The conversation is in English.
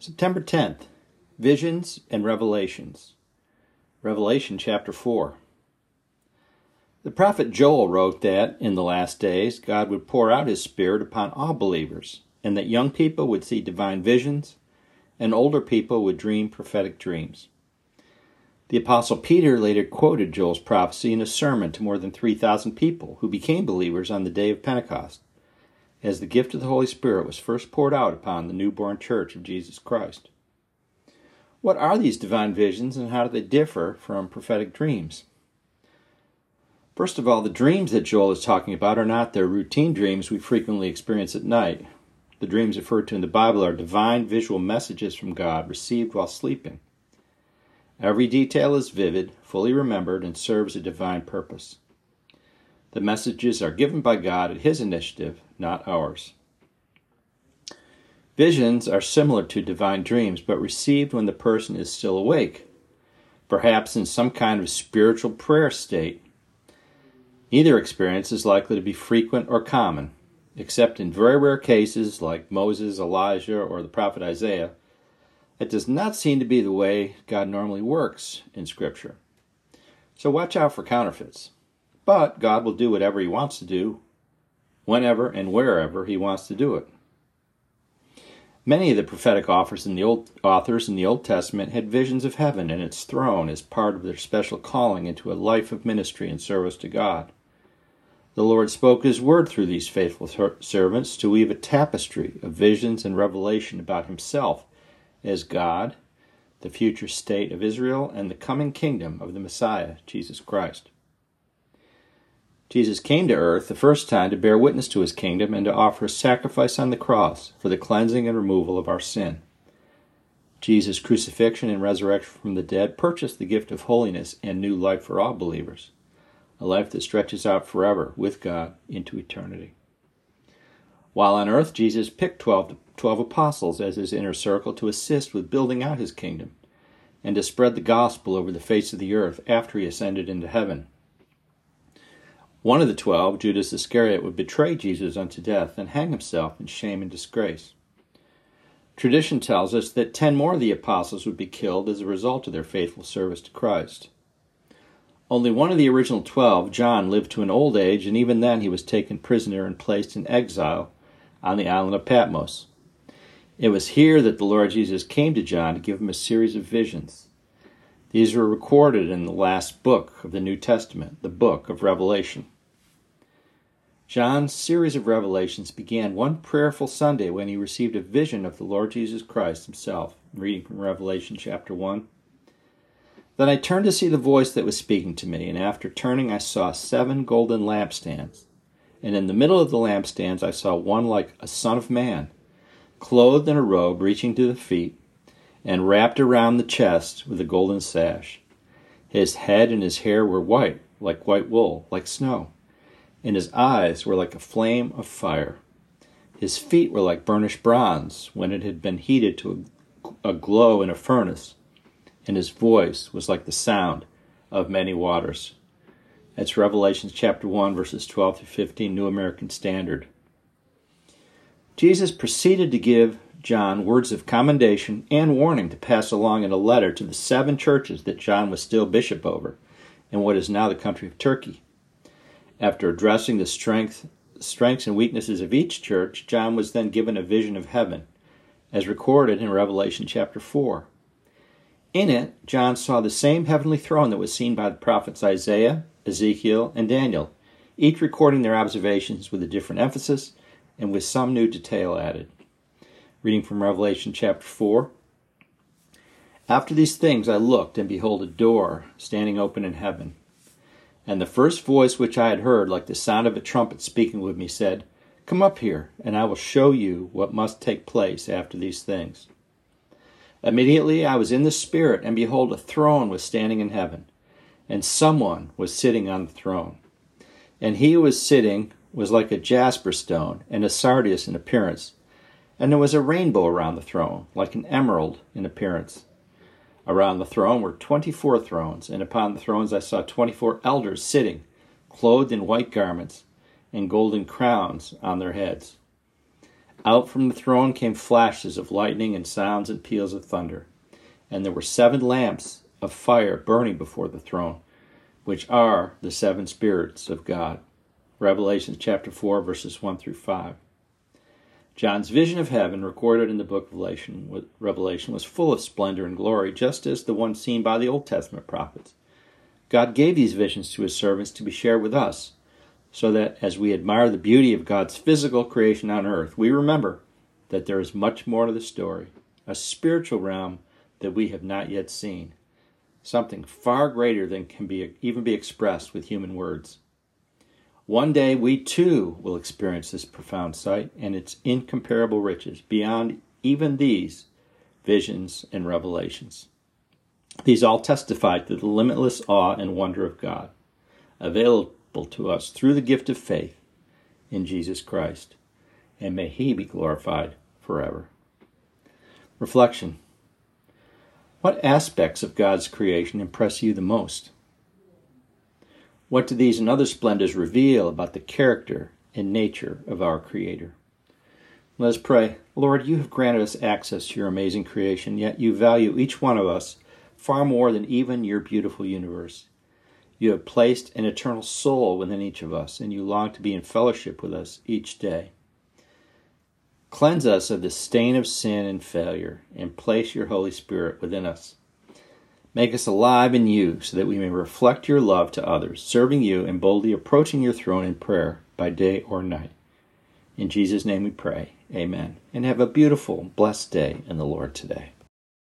September 10th Visions and Revelations. Revelation chapter 4. The prophet Joel wrote that, in the last days, God would pour out his Spirit upon all believers, and that young people would see divine visions, and older people would dream prophetic dreams. The Apostle Peter later quoted Joel's prophecy in a sermon to more than 3,000 people who became believers on the day of Pentecost as the gift of the Holy Spirit was first poured out upon the newborn church of Jesus Christ. What are these divine visions and how do they differ from prophetic dreams? First of all, the dreams that Joel is talking about are not the routine dreams we frequently experience at night. The dreams referred to in the Bible are divine visual messages from God received while sleeping. Every detail is vivid, fully remembered, and serves a divine purpose. The messages are given by God at His initiative, not ours. Visions are similar to divine dreams, but received when the person is still awake, perhaps in some kind of spiritual prayer state. Neither experience is likely to be frequent or common, except in very rare cases like Moses, Elijah, or the prophet Isaiah. It does not seem to be the way God normally works in Scripture. So watch out for counterfeits. But God will do whatever He wants to do, whenever and wherever He wants to do it. Many of the prophetic authors in the Old, authors in the Old Testament had visions of heaven and its throne as part of their special calling into a life of ministry and service to God. The Lord spoke His word through these faithful servants to weave a tapestry of visions and revelation about Himself as God, the future state of Israel, and the coming kingdom of the Messiah, Jesus Christ. Jesus came to earth the first time to bear witness to his kingdom and to offer a sacrifice on the cross for the cleansing and removal of our sin. Jesus' crucifixion and resurrection from the dead purchased the gift of holiness and new life for all believers, a life that stretches out forever with God into eternity. While on earth, Jesus picked 12, 12 apostles as his inner circle to assist with building out his kingdom and to spread the gospel over the face of the earth after he ascended into heaven. One of the twelve, Judas Iscariot, would betray Jesus unto death and hang himself in shame and disgrace. Tradition tells us that ten more of the apostles would be killed as a result of their faithful service to Christ. Only one of the original twelve, John, lived to an old age, and even then he was taken prisoner and placed in exile on the island of Patmos. It was here that the Lord Jesus came to John to give him a series of visions. These were recorded in the last book of the New Testament, the book of Revelation. John's series of revelations began one prayerful Sunday when he received a vision of the Lord Jesus Christ himself. Reading from Revelation chapter 1. Then I turned to see the voice that was speaking to me, and after turning, I saw seven golden lampstands. And in the middle of the lampstands, I saw one like a son of man, clothed in a robe reaching to the feet and wrapped around the chest with a golden sash. His head and his hair were white, like white wool, like snow, and his eyes were like a flame of fire. His feet were like burnished bronze when it had been heated to a, glow in a furnace, and his voice was like the sound of many waters. That's Revelation chapter 1, verses 12 through 15, New American Standard. Jesus proceeded to give John words of commendation and warning to pass along in a letter to the seven churches that John was still bishop over in what is now the country of Turkey. After addressing the strength, strengths and weaknesses of each church, John was then given a vision of heaven, as recorded in Revelation chapter 4. In it, John saw the same heavenly throne that was seen by the prophets Isaiah, Ezekiel, and Daniel, each recording their observations with a different emphasis and with some new detail added. Reading from Revelation chapter 4. After these things I looked, and behold, a door standing open in heaven. And the first voice which I had heard, like the sound of a trumpet speaking with me, said, Come up here, and I will show you what must take place after these things. Immediately I was in the Spirit, and behold, a throne was standing in heaven, and someone was sitting on the throne. And he who was sitting was like a jasper stone, and a sardius in appearance and there was a rainbow around the throne, like an emerald in appearance. Around the throne were twenty four thrones, and upon the thrones I saw twenty four elders sitting, clothed in white garments, and golden crowns on their heads. Out from the throne came flashes of lightning and sounds and peals of thunder. And there were seven lamps of fire burning before the throne, which are the seven spirits of God. Revelation chapter 4, verses 1 through 5. John's vision of heaven, recorded in the book of Revelation, was full of splendor and glory, just as the one seen by the Old Testament prophets. God gave these visions to his servants to be shared with us, so that as we admire the beauty of God's physical creation on earth, we remember that there is much more to the story, a spiritual realm that we have not yet seen, something far greater than can be even be expressed with human words. One day we too will experience this profound sight and its incomparable riches beyond even these visions and revelations. These all testify to the limitless awe and wonder of God, available to us through the gift of faith in Jesus Christ, and may He be glorified forever. Reflection What aspects of God's creation impress you the most? What do these and other splendors reveal about the character and nature of our Creator? Let us pray. Lord, you have granted us access to your amazing creation, yet you value each one of us far more than even your beautiful universe. You have placed an eternal soul within each of us, and you long to be in fellowship with us each day. Cleanse us of the stain of sin and failure, and place your Holy Spirit within us. Make us alive in you so that we may reflect your love to others, serving you and boldly approaching your throne in prayer by day or night. In Jesus' name we pray. Amen. And have a beautiful, blessed day in the Lord today.